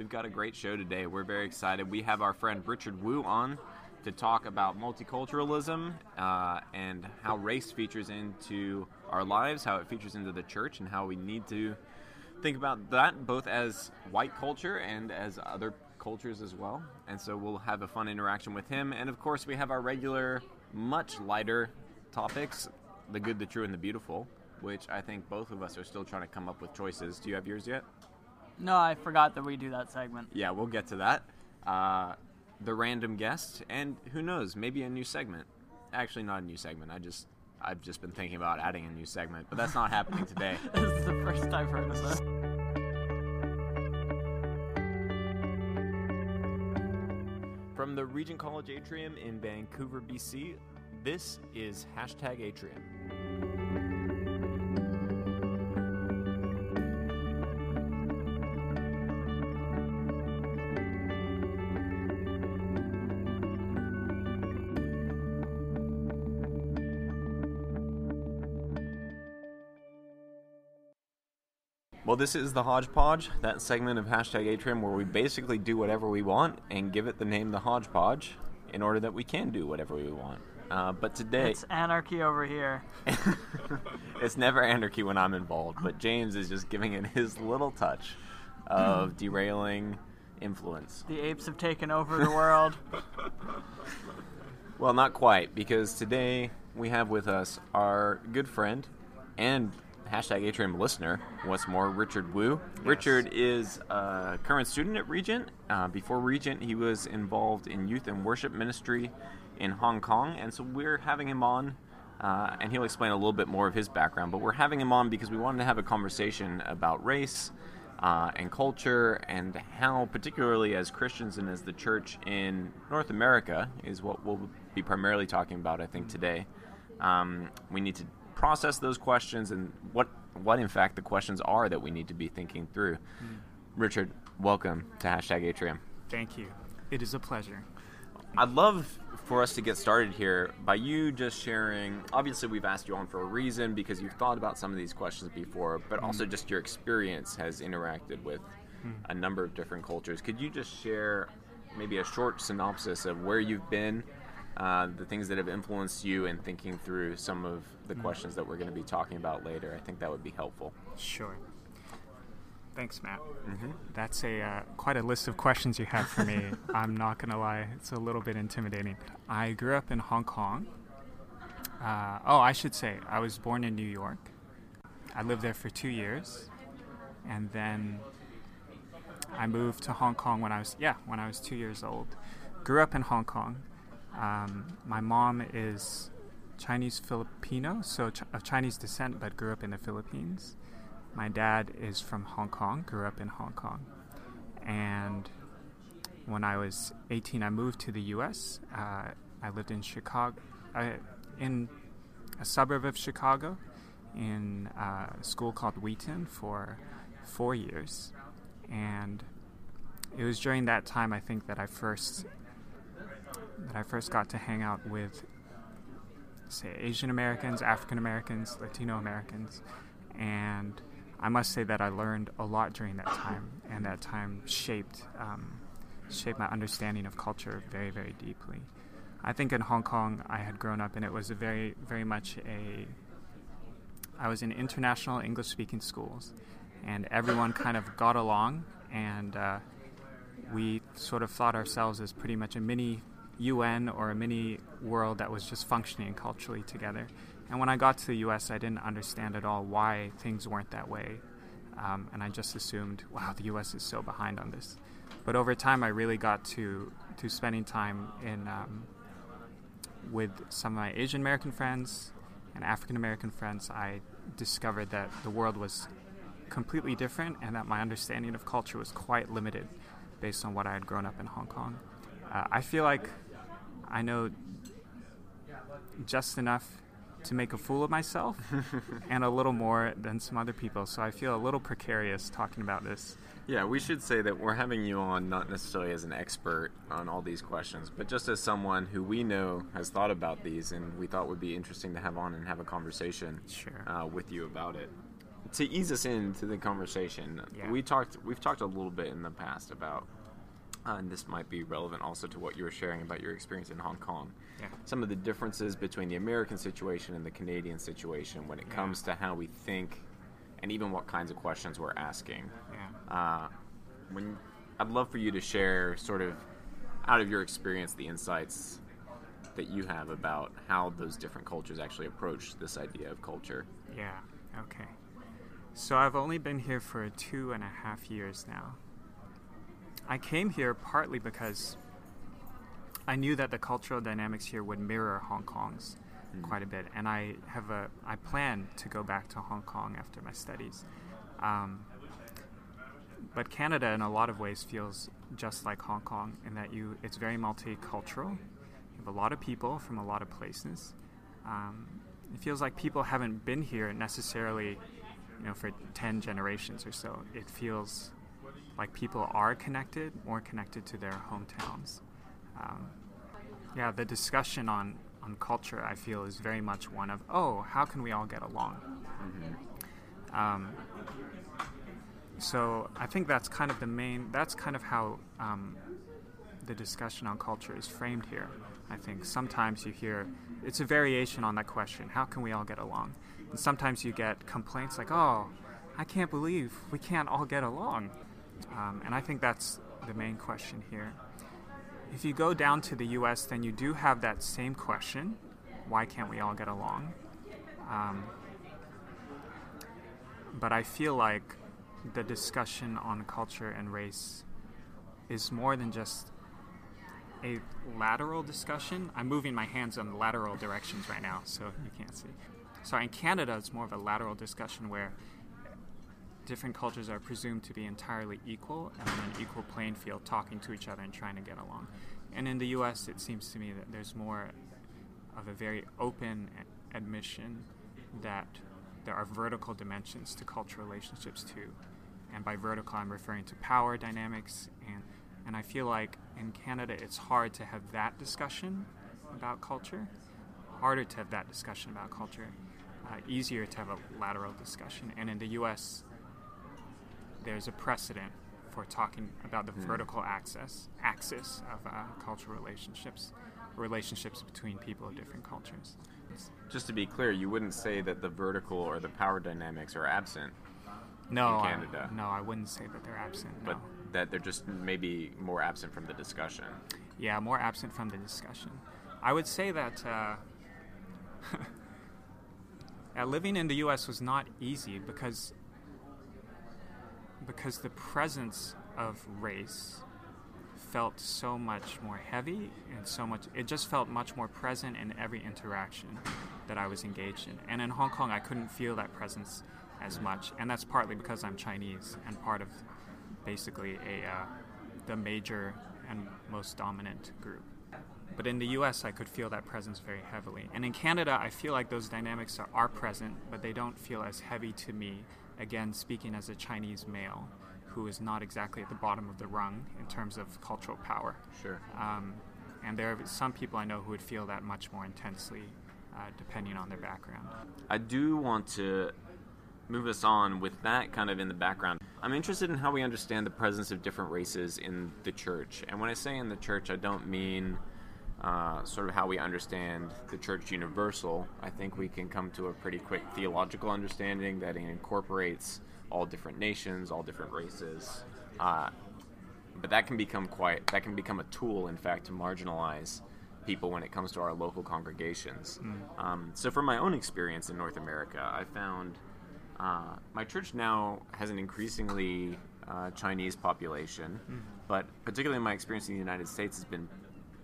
We've got a great show today. We're very excited. We have our friend Richard Wu on to talk about multiculturalism uh, and how race features into our lives, how it features into the church, and how we need to think about that both as white culture and as other cultures as well. And so we'll have a fun interaction with him. And of course, we have our regular, much lighter topics the good, the true, and the beautiful, which I think both of us are still trying to come up with choices. Do you have yours yet? No, I forgot that we do that segment. Yeah, we'll get to that. Uh, the random guest, and who knows, maybe a new segment. Actually, not a new segment. I just I've just been thinking about adding a new segment, but that's not happening today. this is the first I've heard of this. From the Regent College Atrium in Vancouver, BC, this is hashtag Atrium. This is the Hodgepodge, that segment of hashtag Atrium where we basically do whatever we want and give it the name the Hodgepodge in order that we can do whatever we want. Uh, but today, it's anarchy over here. it's never anarchy when I'm involved, but James is just giving it his little touch of derailing influence. The apes have taken over the world. well, not quite, because today we have with us our good friend and hashtag Atrium listener, what's more, Richard Wu. Yes. Richard is a current student at Regent. Uh, before Regent, he was involved in youth and worship ministry in Hong Kong, and so we're having him on. Uh, and he'll explain a little bit more of his background. But we're having him on because we wanted to have a conversation about race uh, and culture and how, particularly as Christians and as the church in North America, is what we'll be primarily talking about, I think, today. Um, we need to process those questions and what, what, in fact, the questions are that we need to be thinking through. Mm. Richard, welcome to Hashtag Atrium. Thank you. It is a pleasure. I'd love for us to get started here by you just sharing. Obviously, we've asked you on for a reason because you've thought about some of these questions before, but mm. also just your experience has interacted with mm. a number of different cultures. Could you just share maybe a short synopsis of where you've been, uh, the things that have influenced you, and thinking through some of the mm. questions that we're going to be talking about later? I think that would be helpful. Sure. Thanks, Matt. Mm-hmm. That's a uh, quite a list of questions you have for me. I'm not gonna lie; it's a little bit intimidating. I grew up in Hong Kong. Uh, oh, I should say I was born in New York. I lived there for two years, and then I moved to Hong Kong when I was yeah when I was two years old. Grew up in Hong Kong. Um, my mom is Chinese Filipino, so ch- of Chinese descent, but grew up in the Philippines. My dad is from Hong Kong, grew up in Hong Kong. And when I was 18, I moved to the US. Uh, I lived in Chicago, uh, in a suburb of Chicago, in a school called Wheaton for four years. And it was during that time, I think, that I first that I first got to hang out with, say, Asian Americans, African Americans, Latino Americans, and I must say that I learned a lot during that time, and that time shaped um, shaped my understanding of culture very, very deeply. I think in Hong Kong, I had grown up, and it was very, very much a. I was in international English-speaking schools, and everyone kind of got along, and uh, we sort of thought ourselves as pretty much a mini UN or a mini world that was just functioning culturally together. And when I got to the US, I didn't understand at all why things weren't that way. Um, and I just assumed, wow, the US is so behind on this. But over time, I really got to, to spending time in, um, with some of my Asian American friends and African American friends. I discovered that the world was completely different and that my understanding of culture was quite limited based on what I had grown up in Hong Kong. Uh, I feel like I know just enough to make a fool of myself and a little more than some other people. So I feel a little precarious talking about this. Yeah, we should say that we're having you on not necessarily as an expert on all these questions, but just as someone who we know has thought about these and we thought would be interesting to have on and have a conversation sure. uh, with you about it. to ease us into the conversation, Yeah. we talked. We've talked a little bit in the past about, uh, and this might be relevant also to what you were sharing about your experience in Hong Kong. Yeah. Some of the differences between the American situation and the Canadian situation when it Yeah. comes to how we think, and even what kinds of questions we're asking. Yeah. Uh, when I'd love for you to share, sort of, out of your experience, the insights that you have about how those different cultures actually approach this idea of culture. Yeah. Okay. So I've only been here for two and a half years now. I came here partly because I knew that the cultural dynamics here would mirror Hong Kong's quite a bit, and I have a I plan to go back to Hong Kong after my studies. Um, but Canada, in a lot of ways, feels just like Hong Kong in that you it's very multicultural. You have a lot of people from a lot of places. Um, it feels like people haven't been here necessarily, you know, for ten generations or so. It feels like people are connected, more connected to their hometowns. Um, yeah, the discussion on on culture, I feel, is very much one of, oh, how can we all get along? Um, so I think that's kind of the main. That's kind of how um, the discussion on culture is framed here. I think sometimes you hear it's a variation on that question: How can we all get along? And sometimes you get complaints like, "Oh, I can't believe we can't all get along," um, and I think that's the main question here. If you go down to the U.S., then you do have that same question: Why can't we all get along? Um, but I feel like the discussion on culture and race is more than just a lateral discussion. I'm moving my hands in lateral directions right now, so you can't see. Sorry, in Canada, it's more of a lateral discussion where different cultures are presumed to be entirely equal and on an equal playing field, talking to each other and trying to get along. And in the U.S., it seems to me that there's more of a very open admission that there are vertical dimensions to cultural relationships too. And by vertical, I'm referring to power dynamics. And, and I feel like in Canada, it's hard to have that discussion about culture, harder to have that discussion about culture, uh, easier to have a lateral discussion. And in the US, there's a precedent for talking about the vertical axis, axis of uh, cultural relationships, relationships between people of different cultures. Just to be clear, you wouldn't say that the vertical or the power dynamics are absent, no, in I- Canada. no, I wouldn't say that they're absent. but no. that they're just maybe more absent from the discussion. Yeah, more absent from the discussion. I would say that uh, living in the U.S. was not easy because because the presence of race felt so much more heavy and so much. It just felt much more present in every interaction that I was engaged in. And in Hong Kong, I couldn't feel that presence as much, and that's partly because I'm Chinese and part of basically a uh, the major and most dominant group. But in the US, I could feel that presence very heavily. And in Canada, I feel like those dynamics are, are present, but they don't feel as heavy to me. Again, speaking as a Chinese male who is not exactly at the bottom of the rung in terms of cultural power. Sure. Um, and there are some people I know who would feel that much more intensely, uh, depending on their background. I do want to move us on with that kind of in the background. I'm interested in how we understand the presence of different races in the church. And when I say in the church, I don't mean uh, sort of how we understand the church universal. I think we can come to a pretty quick theological understanding that it incorporates all different nations, all different races. Uh, but that can become quite that can become a tool, in fact, to marginalize people when it comes to our local congregations. Um, so, from my own experience in North America, I found uh, my church now has an increasingly uh, Chinese population, but particularly my experience in the United States has been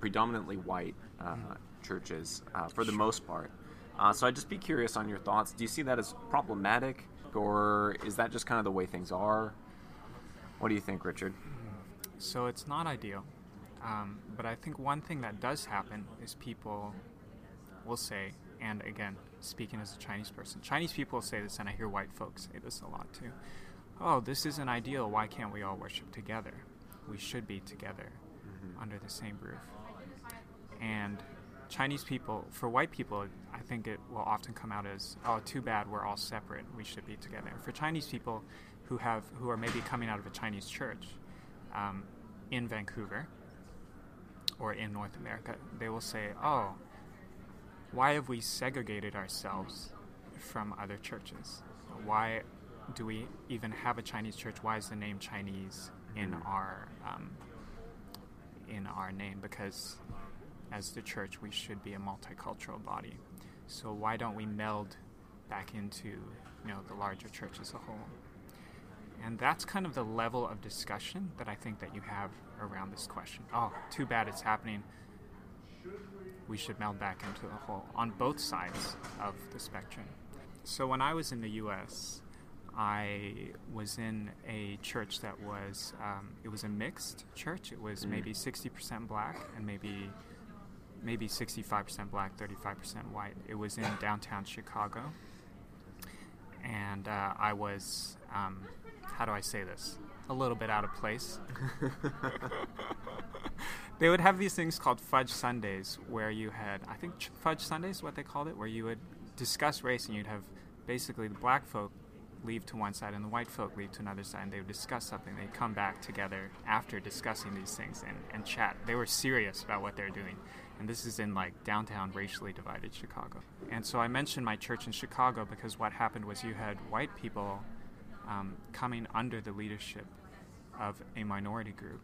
predominantly white uh, churches uh, for the most part. Uh, so, I'd just be curious on your thoughts. Do you see that as problematic, or is that just kind of the way things are? What do you think, Richard? So it's not ideal. Um, but I think one thing that does happen is people will say, and again, speaking as a Chinese person, Chinese people say this, and I hear white folks say this a lot too. Oh, this isn't ideal. Why can't we all worship together? We should be together under the same roof. And Chinese people, for white people, I think it will often come out as, "Oh, too bad, we're all separate. We should be together." For Chinese people, who have who are maybe coming out of a Chinese church um, in Vancouver or in North America, they will say, "Oh, why have we segregated ourselves from other churches? Why do we even have a Chinese church? Why is the name Chinese in Mhm. our um, in our name? Because as the church, we should be a multicultural body. So why don't we meld back into you know the larger church as a whole? And that's kind of the level of discussion that I think that you have around this question. Oh, too bad it's happening. We should meld back into the whole on both sides of the spectrum. So when I was in the U.S., I was in a church that was um, it was a mixed church. It was Mm. maybe 60% black and maybe maybe 65% black, 35% white. It was in downtown Chicago, and uh, I was um, how do I say this? A little bit out of place. they would have these things called fudge Sundays, where you had I think ch- fudge Sundays, is what they called it, where you would discuss race and you'd have basically the black folk leave to one side and the white folk leave to another side and they would discuss something they'd come back together after discussing these things and, and chat they were serious about what they were doing and this is in like downtown racially divided chicago and so i mentioned my church in chicago because what happened was you had white people um, coming under the leadership of a minority group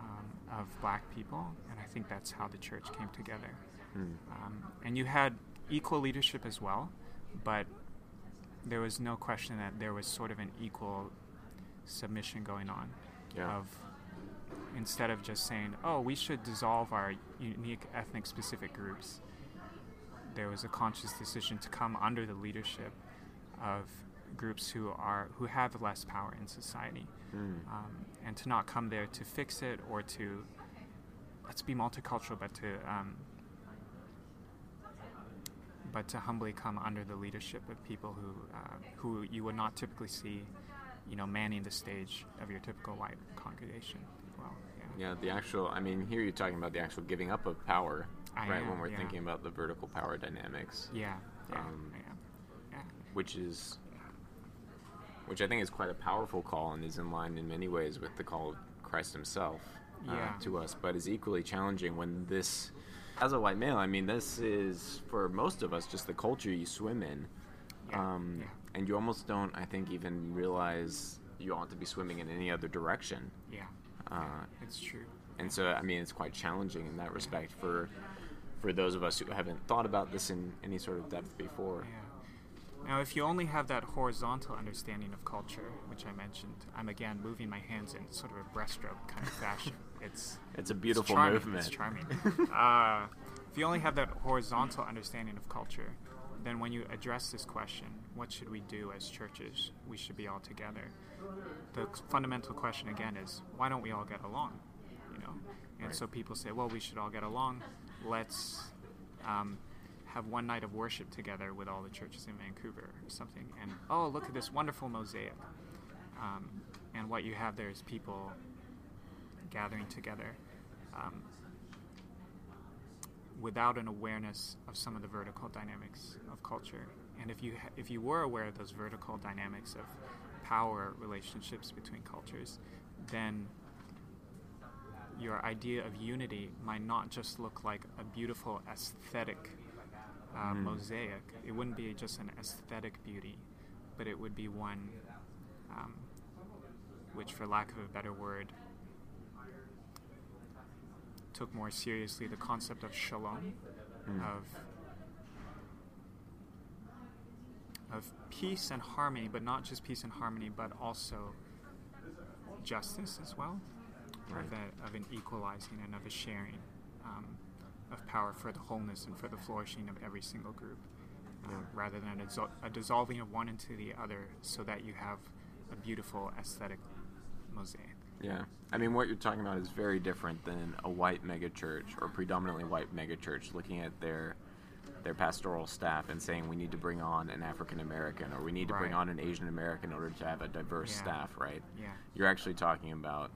um, of black people and i think that's how the church came together Hmm. um, and you had equal leadership as well, but there was no question that there was sort of an equal submission going on. Yeah. Of instead of just saying, "Oh, we should dissolve our unique ethnic specific groups," there was a conscious decision to come under the leadership of groups who are who have less power in society, Hmm. um, and to not come there to fix it or to let's be multicultural, but to um, but to humbly come under the leadership of people who uh, who you would not typically see, you know, manning the stage of your typical white congregation. Yeah. The actual. I mean, here you're talking about the actual giving up of power, I right? am, when we're yeah. thinking about the vertical power dynamics, Yeah, yeah, Um. Yeah, which is, which I think is quite a powerful call and is in line in many ways with the call of Christ Himself uh, to us, but is equally challenging when this, as a white male, I mean, this is for most of us just the culture you swim in, um, and you almost don't, I think, even realize you ought to be swimming in any other direction. yeah, Uh, it's true. and so I mean it's quite challenging in that respect for for those of us who haven't thought about this in any sort of depth before. Yeah. Now, if you only have that horizontal understanding of culture, which I mentioned, I'm again moving my hands in sort of a breaststroke kind of fashion. It's It's a beautiful it's charming. movement. It's charming. uh, if you only have that horizontal understanding of culture, then when you address this question, what should we do as churches? We should be all together. The fundamental question again is, why don't we all get along? You know, and Right. so people say, well, we should all get along. Let's um, have one night of worship together with all the churches in Vancouver or something. And oh, look at this wonderful mosaic. Um, and what you have there is people gathering together um, without an awareness of some of the vertical dynamics of culture. And if you ha- if you were aware of those vertical dynamics of power relationships between cultures, then your idea of unity might not just look like a beautiful aesthetic uh, Mm. mosaic. It wouldn't be just an aesthetic beauty, but it would be one um, which, for lack of a better word, took more seriously the concept of shalom, Mm. of of peace and harmony, but not just peace and harmony, but also justice as well, Right. of, a, of an equalizing and of a sharing um, of power for the wholeness and for the flourishing of every single group, uh, Yeah. rather than a, dissol- a dissolving of one into the other, so that you have a beautiful aesthetic mosaic. Yeah. I mean, what you're talking about is very different than a white megachurch or predominantly white megachurch looking at their their pastoral staff and saying we need to bring on an African American or we need to bring on an Asian American in order to have a diverse Yeah. staff, right? Yeah. You're actually talking about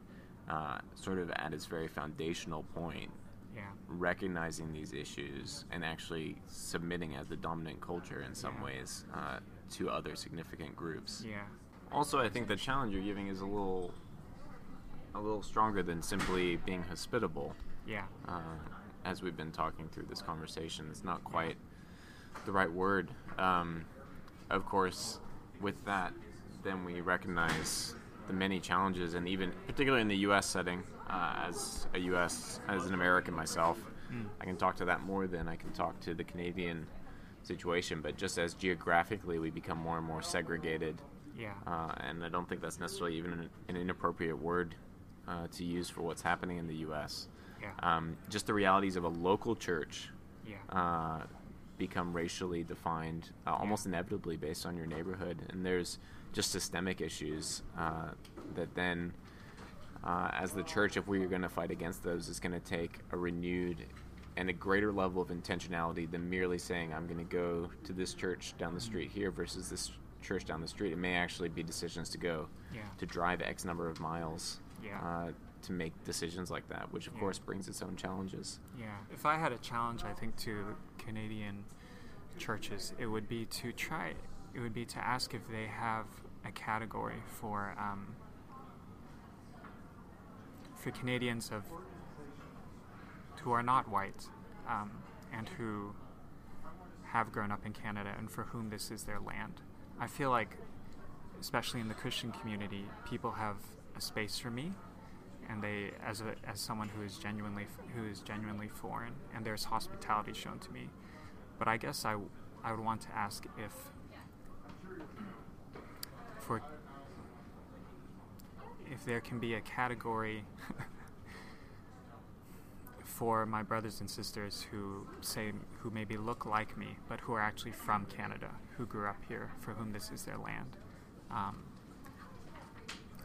uh, sort of at its very foundational point Yeah. recognizing these issues and actually submitting as the dominant culture in some Yeah. ways uh, to other significant groups. Yeah. Also, I think the challenge you're giving is a little, a little stronger than simply being hospitable. Yeah. Uh, as we've been talking through this conversation, it's not quite the right word. Um, of course, with that, then we recognize the many challenges, and even particularly in the U.S. setting, uh, as a U.S. as an American myself, I can talk to that more than I can talk to the Canadian situation. But just as geographically we become more and more segregated, Yeah. uh, and I don't think that's necessarily even an, an inappropriate word uh, to use for what's happening in the U.S. Yeah. Um, just the realities of a local church yeah. uh, become racially defined uh, almost inevitably based on your neighborhood, and there's just systemic issues uh, that then, uh, as the church, if we are going to fight against those, is going to take a renewed and a greater level of intentionality than merely saying I'm going to go to this church down the street here versus this church down the street. It may actually be decisions to go Yeah. to drive X number of miles. Yeah. Uh, to make decisions like that, which of Yeah. course brings its own challenges. Yeah. If I had a challenge, I think to Canadian churches, it would be to try. It would be to ask if they have a category for um, for Canadians of who are not white um, and who have grown up in Canada and for whom this is their land. I feel like, especially in the Christian community, people have space for me and they as a, as someone who is genuinely who is genuinely foreign and there's hospitality shown to me. But i guess i i would want to ask if for if there can be a category for my brothers and sisters who say who maybe look like me but who are actually from canada who grew up here for whom this is their land. Um,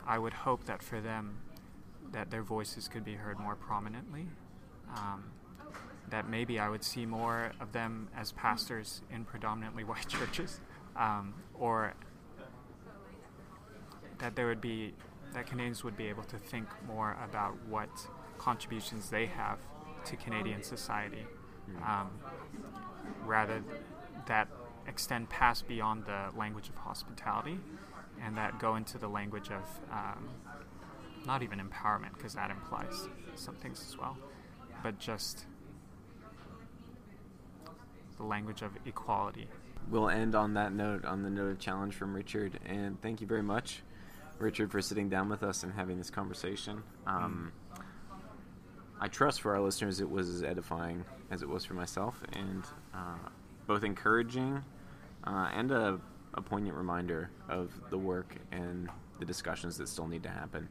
I would hope that for them, that their voices could be heard more prominently. Um, that maybe I would see more of them as pastors in predominantly white churches, um, or that there would be that Canadians would be able to think more about what contributions they have to Canadian society, um, rather that extend past beyond the language of hospitality and that go into the language of um, not even empowerment because that implies some things as well, but just the language of equality. We'll end on that note, on the note of challenge from Richard. And thank you very much, Richard, for sitting down with us and having this conversation. Um, I trust for our listeners it was as edifying as it was for myself, and uh, both encouraging uh, and a, a poignant reminder of the work and the discussions that still need to happen.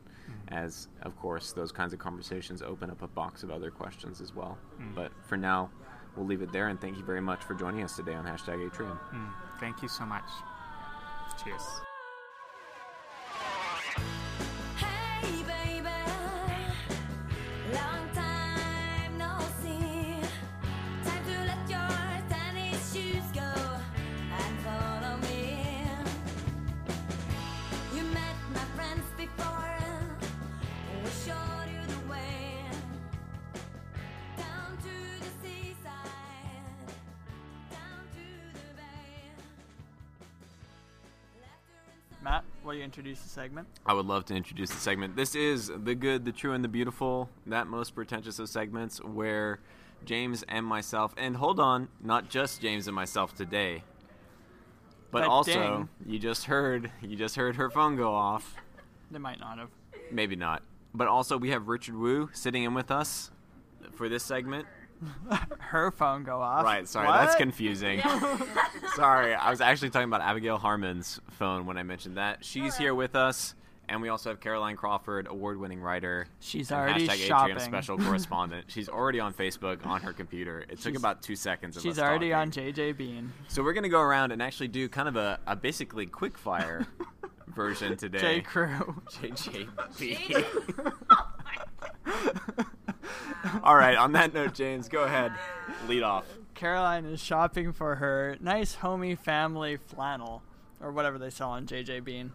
As, of course, those kinds of conversations open up a box of other questions as well. But for now, we'll leave it there, and thank you very much for joining us today on hashtag Atrium. Mm, thank you so much. Cheers. Introduce the segment? I would love to introduce the segment. This is the good, the true, and the beautiful. That most pretentious of segments where James and myself, and hold on, not just James and myself today, but But also dang. you just heard you just heard her phone go off. They might not have. Maybe not, but also we have Richard Wu sitting in with us for this segment. Her phone go off. Right, sorry, What? that's confusing. sorry, I was actually talking about Abigail Harmon's phone when I mentioned that. She's here with us, and we also have Caroline Crawford, award-winning writer. She's and already hashtag Atrium shopping. special correspondent. She's already on Facebook on her computer. It took about two seconds. Of She's us already on. JJ Bean. So we're gonna go around and actually do kind of a, a basically quick fire version today. J. Crew. JJB. All right. On that note, James, go ahead. Lead off. Caroline is shopping for her nice homey family flannel or whatever they sell on JJ Bean.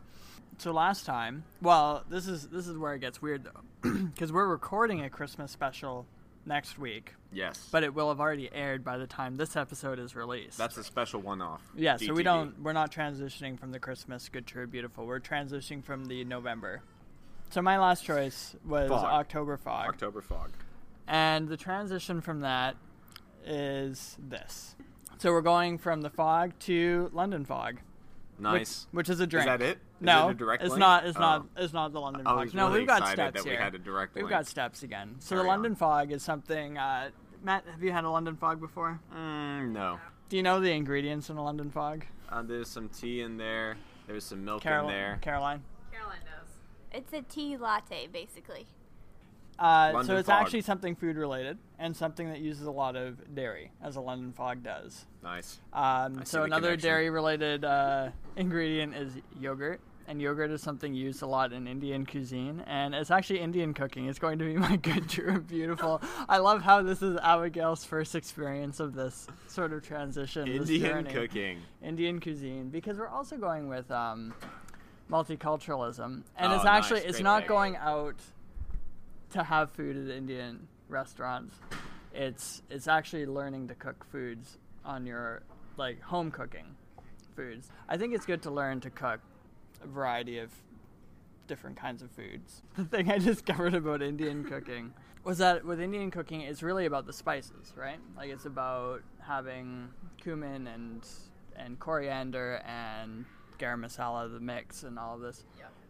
So last time, well, this is this is where it gets weird though, because we're recording a Christmas special next week, Yes. but it will have already aired by the time this episode is released. that's a special one-off. yeah. So we don't we're not transitioning from the Christmas Good True Beautiful. We're transitioning from the November. So my last choice was Fog. October Fog. October fog. And the transition from that is this. So we're going from the fog to London Fog. Nice. Which, which is a drink. Is that it? Is no, it a direct it's link? not. It's Oh. not. It's not the London I Fog. was no, really we've got excited steps that we here. had a direct We've got steps again. So Carry the London on. Fog is something. Uh, Matt, have you had a London Fog before? Mm, no. Do you know the ingredients in a London Fog? Uh, there's some tea in there. There's some milk Carol- in there. Caroline. Caroline knows. It's a tea latte, basically. Uh, so it's Fog. actually something food related and something that uses a lot of dairy, as a London Fog does. Nice. Um, so another dairy related uh, ingredient is yogurt. And yogurt is something used a lot in Indian cuisine, and it's actually Indian cooking. It's going to be my good, true, and beautiful. I love how this is Abigail's first experience of this sort of transition. Indian cooking. Indian cuisine, because we're also going with um, multiculturalism, and Oh, it's actually nice. it's Great not going out to have food at Indian restaurants. It's it's actually learning to cook foods on your like home cooking foods. I think it's good to learn to cook a variety of different kinds of foods. The thing I discovered about Indian cooking was that with Indian cooking, it's really about the spices, right? Like it's about having cumin and and coriander and garam masala, the mix, and all of this.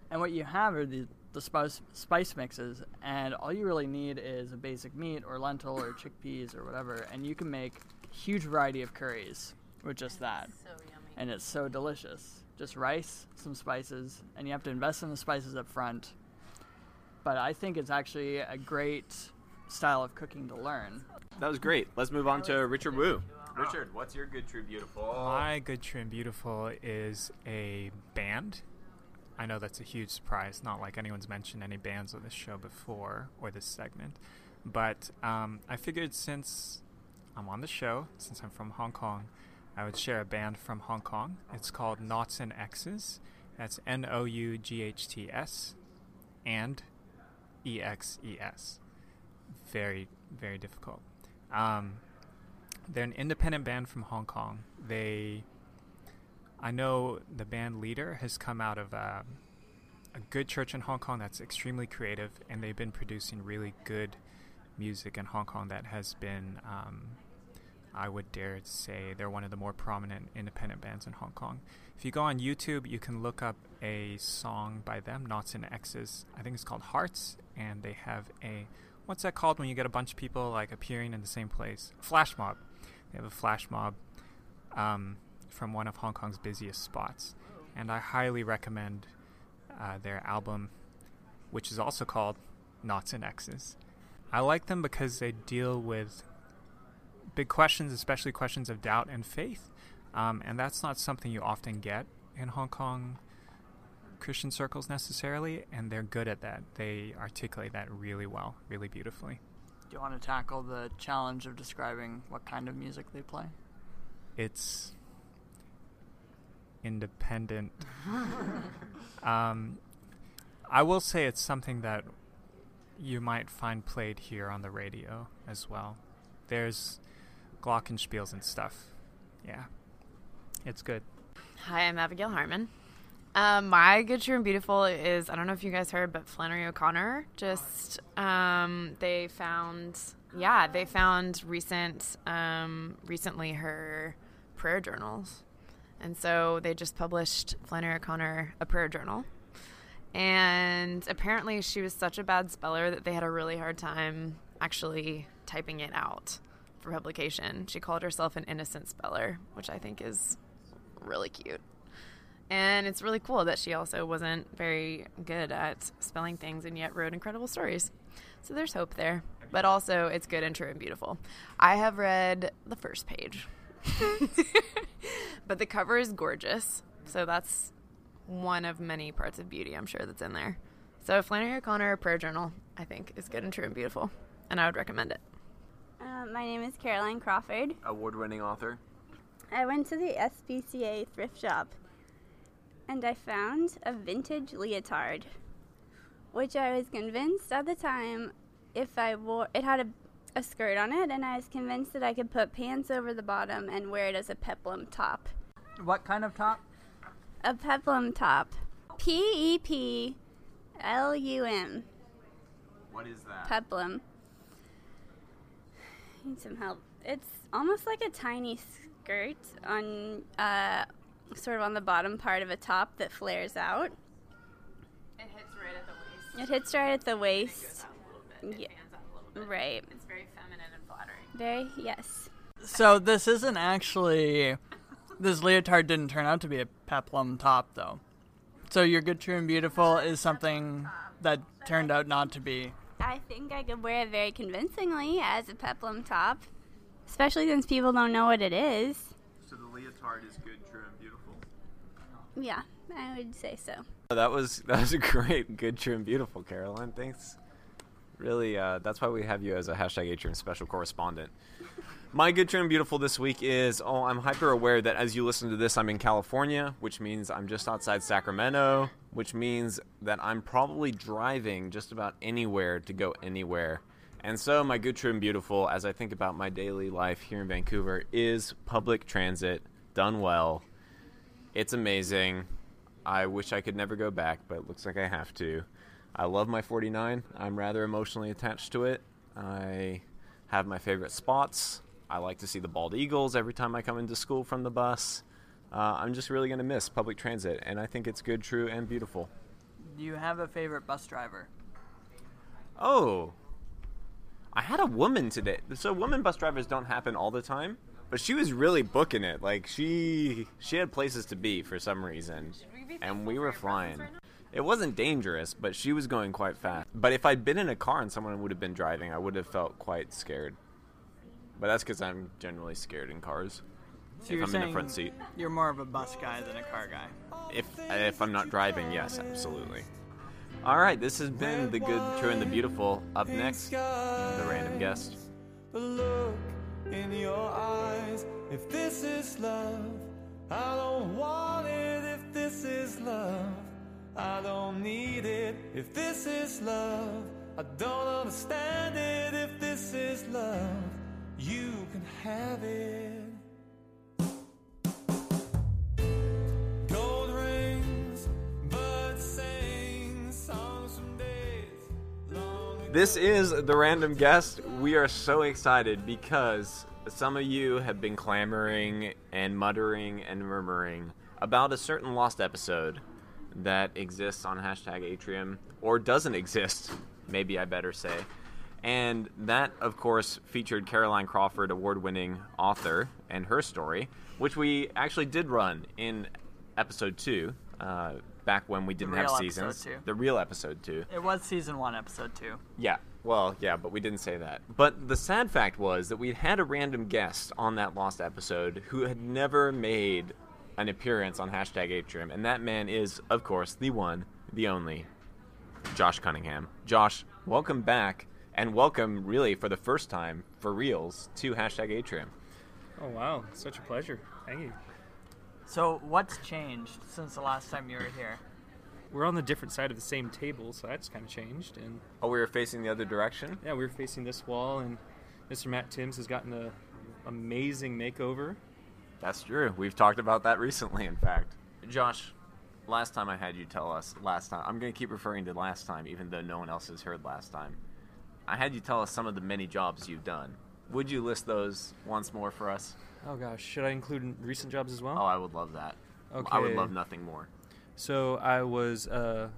And what you have are the the spice spice mixes, and all you really need is a basic meat or lentil or chickpeas or whatever, and you can make a huge variety of curries with just that So yummy. and it's so delicious. Just rice, some spices, and you have to invest in the spices up front. But I think it's actually a great style of cooking to learn. That was great. Let's move on to Richard Wu. Richard, what's your good, true, beautiful? My Good True and Beautiful is a band. I know that's a huge surprise. Not like anyone's mentioned any bands on this show before or this segment. But um, I figured since I'm on the show, since I'm from Hong Kong, I would share a band from Hong Kong. It's called Noughts and Exes. That's N O U G H T S and E X E S. Very, very difficult. Um, they're an independent band from Hong Kong. They, I know the band leader has come out of uh, a good church in Hong Kong that's extremely creative, and they've been producing really good music in Hong Kong that has been, um, I would dare say, they're one of the more prominent independent bands in Hong Kong. If you go on YouTube, you can look up a song by them, Noughts and Exes. I think it's called Hearts, and they have a what's that called when you get a bunch of people like appearing in the same place? Flash mob. They have a flash mob um, from one of Hong Kong's busiest spots, and I highly recommend uh, their album, which is also called Noughts and Exes. I like them because they deal with big questions, especially questions of doubt and faith, um, and that's not something you often get in Hong Kong Christian circles necessarily, and they're good at that. They articulate that really well, really beautifully. Do you want to tackle the challenge of describing what kind of music they play? It's independent. um, I will say it's something that you might find played here on the radio as well. There's glockenspiels and stuff. Yeah, it's good. Hi, I'm Abigail Harmon. Um, my good, true, and beautiful is I don't know if you guys heard, but Flannery O'Connor just um, they found yeah they found recent um, recently her prayer journals, and so they just published Flannery O'Connor a prayer journal, and apparently she was such a bad speller that they had a really hard time actually typing it out for publication. She called herself an innocent speller, which I think is really cute. And it's really cool that she also wasn't very good at spelling things and yet wrote incredible stories. So there's hope there. But also, it's good and true and beautiful. I have read the first page, but the cover is gorgeous. So that's one of many parts of beauty, I'm sure, that's in there. So, Flannery O'Connor Prayer Journal, I think, is good and true and beautiful. And I would recommend it. Uh, my name is Caroline Crawford. Award-winning author. I went to the SPCA thrift shop and I found a vintage leotard, which I was convinced at the time if I wore it had a a skirt on it, and I was convinced that I could put pants over the bottom and wear it as a peplum top. What kind of top? A peplum top. P E P L U M. What is that? Peplum. Need some help. It's almost like a tiny skirt on, uh, sort of on the bottom part of a top that flares out. It hits right at the waist. It hits right at the It goes waist. a little bit. Yeah. Fans out a little bit. Right. It's very feminine and flattering. Very yes. So this isn't actually. This leotard didn't turn out to be a peplum top, though. So your good, true, and beautiful is something that turned out not to be. I think I could wear it very convincingly as a peplum top, especially since people don't know what it is. So the leotard is good, true, and beautiful. Yeah, I would say so. That was that was a great, good, true, and beautiful, Caroline. Thanks. Really, uh, that's why we have you as a hashtag Atrium special correspondent. My good, and beautiful this week is oh, I'm hyper aware that as you listen to this, I'm in California, which means I'm just outside Sacramento, which means that I'm probably driving just about anywhere to go anywhere. And so, my good, and beautiful, as I think about my daily life here in Vancouver, is public transit done well. It's amazing. I wish I could never go back, but it looks like I have to. I love my 49. I'm rather emotionally attached to it. I have my favorite spots. I like to see the bald eagles every time I come into school from the bus. Uh, I'm just really going to miss public transit, and I think it's good, true, and beautiful. Do you have a favorite bus driver? Oh, I had a woman today. So women bus drivers don't happen all the time, but she was really booking it. Like she she had places to be for some reason, and we were flying. It wasn't dangerous, but she was going quite fast. But if I'd been in a car and someone would have been driving, I would have felt quite scared. But that's because I'm generally scared in cars. So if you're I'm in the front seat, You're more of a bus guy than a car guy. if if I'm not driving, yes, absolutely. All right, this has been the good, true, and the beautiful. Up next, the random guest. the look in your eyes. If this is love, I don't want it. If this is love, I don't need it. If this is love, I don't understand it. If this is love, you can have it. Gold rings, birds sing songs from days. This is the random guest. We are so excited because some of you have been clamoring and muttering and murmuring about a certain lost episode that exists on hashtag Atrium or doesn't exist, maybe I better say. And that, of course, featured Caroline Crawford, award winning author, and her story, which we actually did run in episode two, uh, back when we didn't have seasons. two. The real episode two. It was season one, episode two. Yeah. Well, yeah, but we didn't say that. But the sad fact was that we'd had a random guest on that lost episode who had never made an appearance on hashtag Atrium, and that man is, of course, the one, the only, Josh Cunningham. Josh, welcome back, and welcome, really, for the first time, for reals, to hashtag Atrium. Oh wow, such a pleasure. Thank you. So what's changed since the last time you were here? We're on the different side of the same table, so that's kind of changed. And Oh, we were facing the other direction? yeah, we were facing this wall, and Mr. Matt Timms has gotten an amazing makeover. That's true. We've talked about that recently, in fact. Josh, last time I had you tell us, last time, I'm going to keep referring to last time, even though no one else has heard last time. I had you tell us some of the many jobs you've done. Would you list those once more for us? Oh gosh, should I include recent jobs as well? Oh, I would love that. Okay. I would love nothing more. So I was a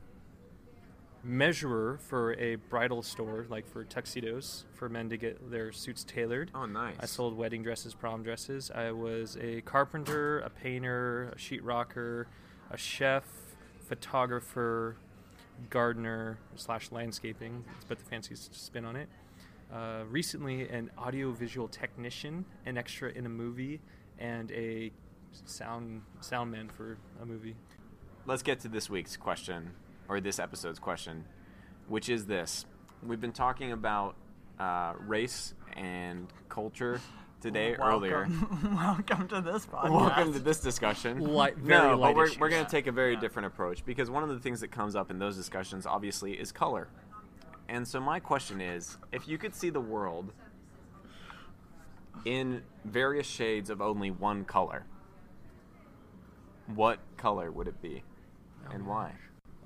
measurer for a bridal store, like for tuxedos for men to get their suits tailored. Oh, nice. I sold wedding dresses, prom dresses. I was a carpenter, a painter, a sheetrocker, a chef, photographer, gardener slash landscaping. Let's put the fancy s- spin on it. Uh, recently, an audiovisual technician, an extra in a movie, and a sound sound man for a movie. Let's get to this week's question, or this episode's question, which is this. We've been talking about uh, race and culture today earlier. Welcome, welcome to this podcast. Welcome to this discussion. Light- very no, but we're, we're going to take a very Yeah. different approach because one of the things that comes up in those discussions, obviously, is color. And so my question is, if you could see the world in various shades of only one color, what color would it be, and why?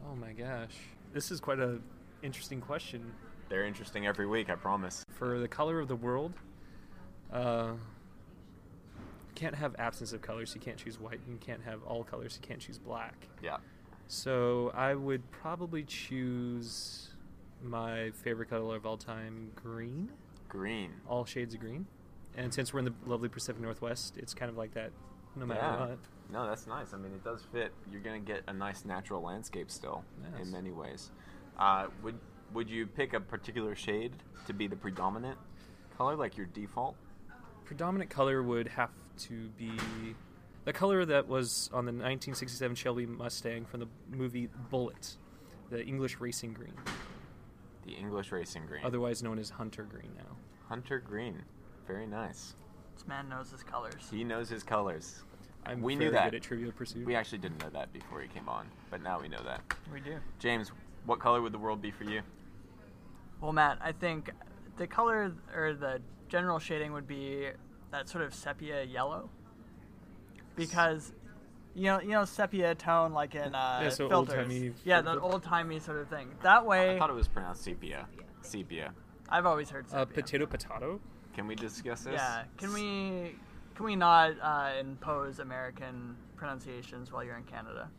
Oh my gosh, this is quite a interesting question. They're interesting every week, I promise. For the color of the world, uh, you can't have absence of colors. You can't choose white. You can't have all colors. You can't choose black. Yeah. So I would probably choose my favorite color of all time, green. Green. All shades of green. And since we're in the lovely Pacific Northwest, it's kind of like that no matter Yeah. what. No, that's nice. I mean, it does fit. You're gonna get a nice natural landscape still, Yes. in many ways. Uh, would Would you pick a particular shade to be the predominant color, like your default? Predominant color would have to be the color that was on the 1967 Shelby Mustang from the movie Bullitt, the English racing green, The English racing green. otherwise known as hunter green now. Hunter green. Very nice. This man knows his colors. He knows his colors. I'm we very knew that. good at Trivia Pursuit. We actually didn't know that before he came on, but now we know that. We do. James, what color would the world be for you? Well, Matt, I think the color or the general shading would be that sort of sepia yellow, because you know, you know, sepia tone like in uh, Yeah, so filters. old-timey Yeah, fil- that old timey sort of thing. That way, I thought it was pronounced sepia. Sepia. I've always heard uh, potato potato. Can we discuss this? Yeah. Can we can we not uh, impose American pronunciations while you're in Canada?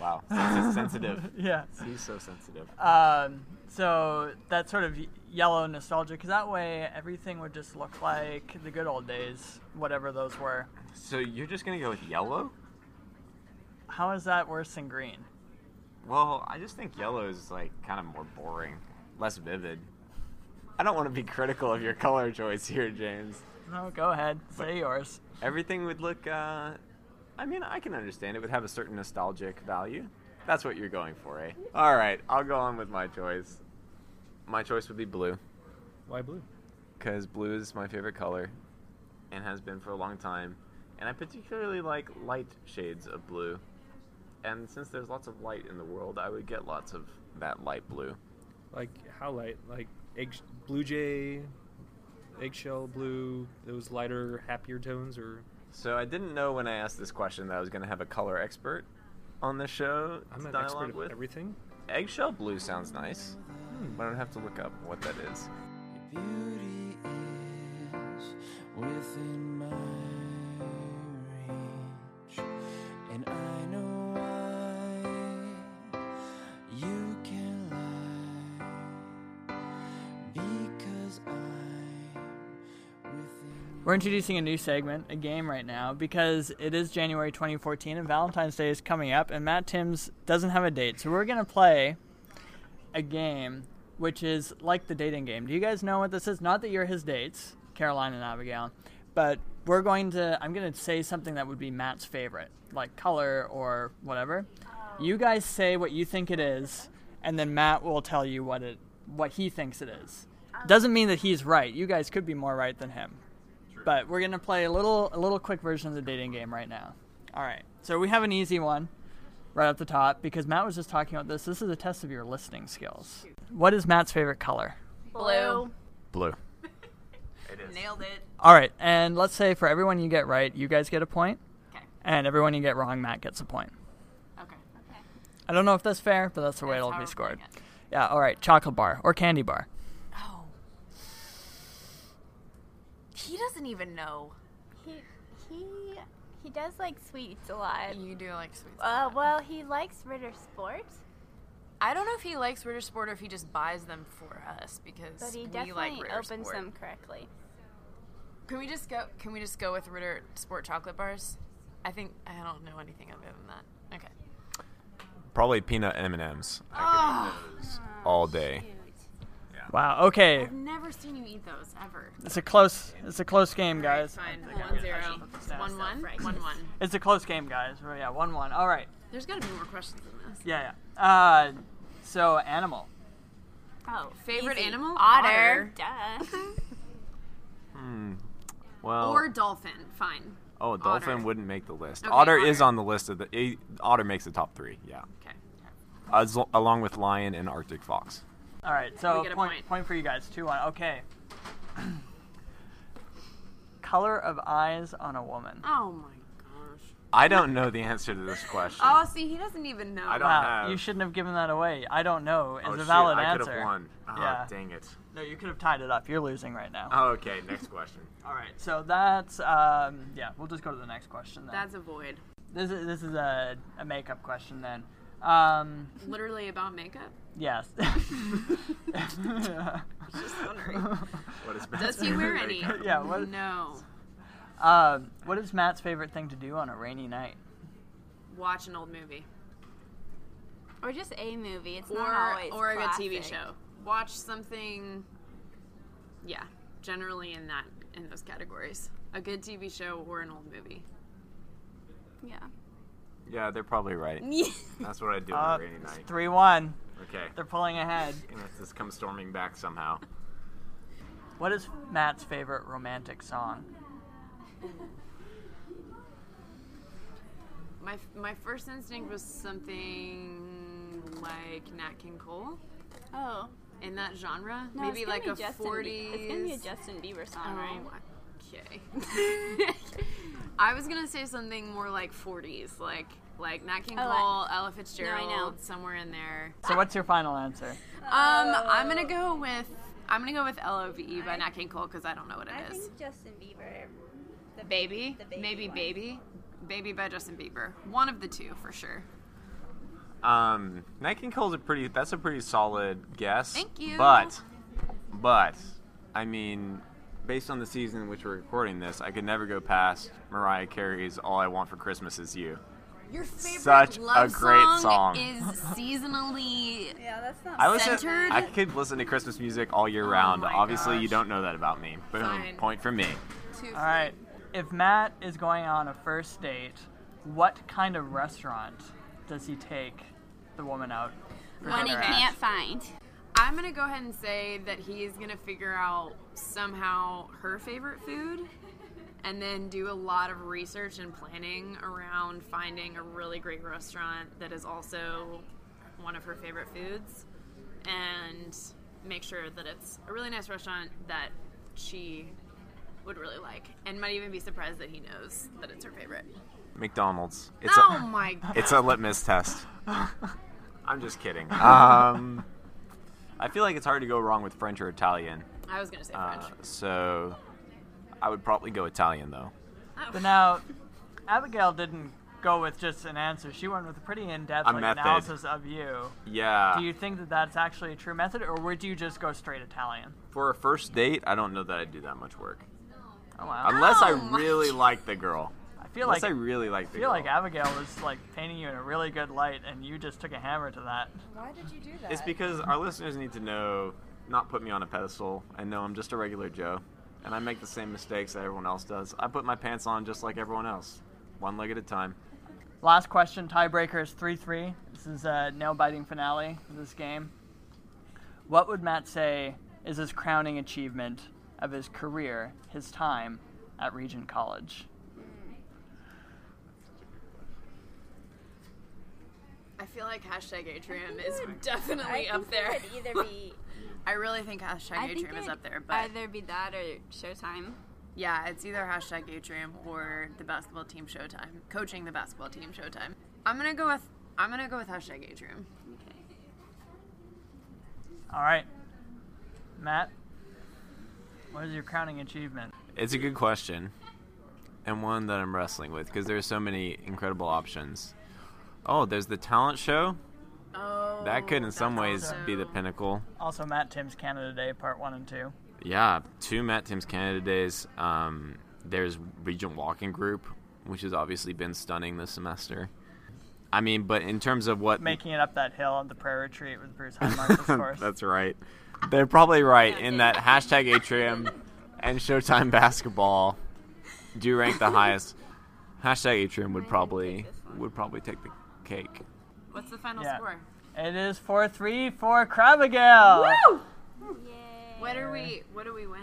Wow. Sensi- sensitive. Yeah. He's so sensitive. Um, so that sort of yellow nostalgia, because that way everything would just look like the good old days, whatever those were. So you're just gonna go with yellow? How is that worse than green? Well, I just think yellow is like kind of more boring, less vivid. I don't want to be critical of your color choice here, James. No, go ahead, say yours. Everything would look. Uh, I mean, I can understand it would have a certain nostalgic value. That's what you're going for, eh? All right, I'll go on with my choice. My choice would be blue, Why blue? because blue is my favorite color, and has been for a long time. And I particularly like light shades of blue. And since there's lots of light in the world, I would get lots of that light blue. Like how light? Like egg, blue jay, eggshell blue. Those lighter, happier tones, or So I didn't know when I asked this question that I was going to have a color expert on the show I'm to an dialogue expert with. at everything. Eggshell blue sounds nice, hmm. but I don't have to look up what that is. We're introducing a new segment, a game right now, because it is January 2014 and Valentine's Day is coming up, and Matt Timms doesn't have a date. So we're going to play a game which is like the dating game. Do you guys know what this is? Not that you're his dates, Caroline and Abigail, but we're going to, I'm going to say something that would be Matt's favorite, like color or whatever. You guys say what you think it is, and then Matt will tell you what it, what he thinks it is. Um, doesn't mean that he's right. You guys could be more right than him. But we're gonna play a little a little quick version of the dating game right now. All right. So we have an easy one right at the top because Matt was just talking about this. This is a test of your listening skills. What is Matt's favorite color? Blue. Blue. It is. Nailed it. All right. And let's say for everyone you get right, you guys get a point, Okay. and everyone you get wrong, Matt gets a point. Okay. Okay. I don't know if that's fair, but that's the way That's it'll be scored. it. Yeah. All right. Chocolate bar or candy bar. Oh. He doesn't even know. He he he does like sweets a lot. You do like sweets. a Uh, lot. well, he likes Ritter Sport, I don't know if he likes Ritter Sport or if he just buys them for us because but he we definitely like Ritter opens Sport. them correctly. Can we just go? Can we just go with Ritter Sport chocolate bars? I think I don't know anything other than that. Okay. Probably peanut M and M's. I could eat those all day. Wow. Okay. I've never seen you eat those ever. It's a close. It's a close game, guys. Fine. One zero. One one. One one. It's a close game, guys. Well, yeah, one one. All right. There's got to be more questions than this. Yeah, yeah. Uh, so animal. Oh, Favorite easy. animal? Otter. Duh. Hmm. Well. Or dolphin. Fine. oh, dolphin otter. wouldn't make the list. Okay, otter, is on the list of the. eh, Otter makes the top three. Yeah. Okay. As, along with lion and Arctic fox. All right. So We get a point, point. point for you guys. Two one. Okay. color of eyes on a woman? Oh my gosh. I don't know the answer to this question. Oh, see, he doesn't even know. I don't Wow, have. you shouldn't have given that away. I don't know. Is oh, a shit, valid I could answer. have won. Ah, Yeah. dang it. No, you could have tied it up. You're losing right now. Oh, okay, next question. All right. So that's um, yeah. We'll just go to the next question then. That's a void. this is this is a, a makeup question then. Um, Literally about makeup. yes. Just wondering. What is Does he wear any? Yeah, what- No. um, what is Matt's favorite thing to do on a rainy night? Watch an old movie. Or just a movie. It's Or not always or a good TV show. Watch something. Yeah, generally in that in those categories. A good TV show or an old movie. Yeah. Yeah, they're probably right. That's what I do Uh, on a rainy night. Three one. Okay. They're pulling ahead. Unless this comes storming back somehow. What is Matt's favorite romantic song? My my first instinct was something like Nat King Cole Oh. in that genre. No, Maybe it's gonna like be a Justin Bie- forties. It's gonna be a Justin Bieber song, right? Okay. I was gonna say something more like 40s, like like Nat King Oh, Cole, I- Ella Fitzgerald, know. somewhere in there. So what's your final answer? Um, I'm gonna go with I'm gonna go with Love by Nat King Cole because I don't know what it I is. think Justin Bieber. The Baby, the baby maybe one. Baby, Baby by Justin Bieber. One of the two for sure. Um, Nat King Cole's a pretty. That's a pretty solid guess. Thank you. But, but, I mean, based on the season in which we're recording this, I could never go past Mariah Carey's "All I Want for Christmas Is You." Your favorite Such a great song, song. is seasonally. Yeah, that's not. I listen. Centered? I could listen to Christmas music all year round. Oh my Obviously, you don't know that about me. Boom. Fine. Point for me. Too All right. If Matt is going on a first date, what kind of restaurant does he take the woman out? One he can't find. I'm gonna go ahead and say that he's gonna figure out somehow her favorite food, and then do a lot of research and planning around finding a really great restaurant that is also one of her favorite foods, and make sure that it's a really nice restaurant that she would really like, and might even be surprised that he knows that it's her favorite. McDonald's. It's oh a, my god! It's a litmus test. I'm just kidding. Um, I feel like it's hard to go wrong with French or Italian. I was gonna say Uh, French. so I would probably go Italian though. But now, Abigail didn't go with just an answer. She went with a pretty in-depth A like, analysis of you. Yeah. Do you think that that's actually a true method, or would you just go straight Italian? For a first date, I don't know that I'd do that much work. Oh wow. Unless Oh I my really like the girl. I feel Unless like I really like I feel girl. like Abigail was like painting you in a really good light, and you just took a hammer to that. Why did you do that? It's because our listeners need to know, not put me on a pedestal, and know I'm just a regular Joe. And I make the same mistakes that everyone else does. I put my pants on just like everyone else, one leg at a time. Last question, tiebreaker is 3 3. This is a nail biting finale of this game. What would Matt say is his crowning achievement of his career, his time at Regent College? I feel like hashtag Atrium is definitely I up think there. It would either be. I really think hashtag I think Atrium is up there, but either be that or Showtime. yeah, it's either hashtag Atrium or the basketball team Showtime, coaching the basketball team Showtime. I'm gonna go with I'm gonna go with hashtag Atrium. Okay. All right. Matt, what is your crowning achievement? It's a good question, and one that I'm wrestling with because there's so many incredible options. Oh, there's the talent show. That could, in some ways, also- be the pinnacle. Also, Matt Timms Canada Day, part one and two. Yeah, two Matt Timms Canada days. Um, there's Regent Walking Group, which has obviously been stunning this semester. I mean, but in terms of what Making it up that hill on the prayer retreat with Bruce Highmark, of course. That's right. They're probably right in that hashtag Atrium and Showtime basketball do rank the highest. Hashtag Atrium would probably would probably take the cake. What's the final Yeah. score? It is 4 3 for Crabigail. Woo! Yay. What are we? What do we win?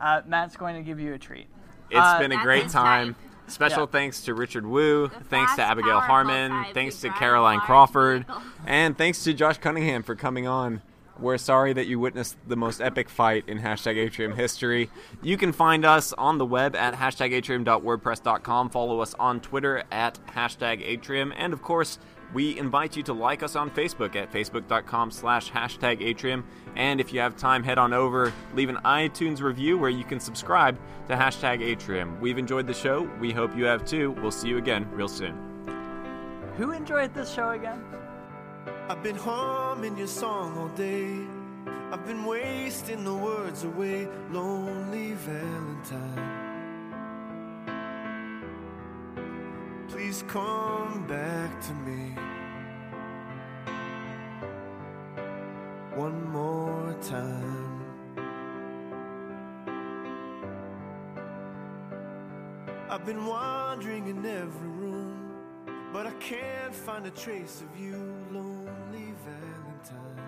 Uh, Matt's going to give you a treat. It's Uh, been a great time. type. Special Yeah. thanks to Richard Wu, thanks to Abigail Harmon, thanks to Caroline Crawford, and thanks to Josh Cunningham for coming on. We're sorry that you witnessed the most epic fight in hashtag Atrium history. You can find us on the web at hashtag atrium.wordpress.com. Follow us on Twitter at hashtag atrium. And of course, we invite you to like us on Facebook at facebook.com slash hashtag atrium. And if you have time, head on over, leave an iTunes review where you can subscribe to hashtag atrium. We've enjoyed the show. We hope you have too. We'll see you again real soon. Who enjoyed this show again? I've been humming your song all day. I've been wasting the words away, lonely Valentine. Please come back to me one more time. I've been wandering in every room, but I can't find a trace of you, lonely Valentine.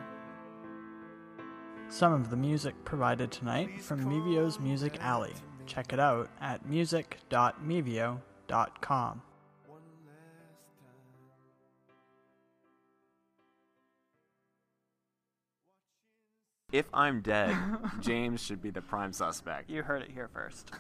Some of the music provided tonight from Mevio's Music Alley. Check it out at music.mevio.com. If I'm dead, James should be the prime suspect. You heard it here first.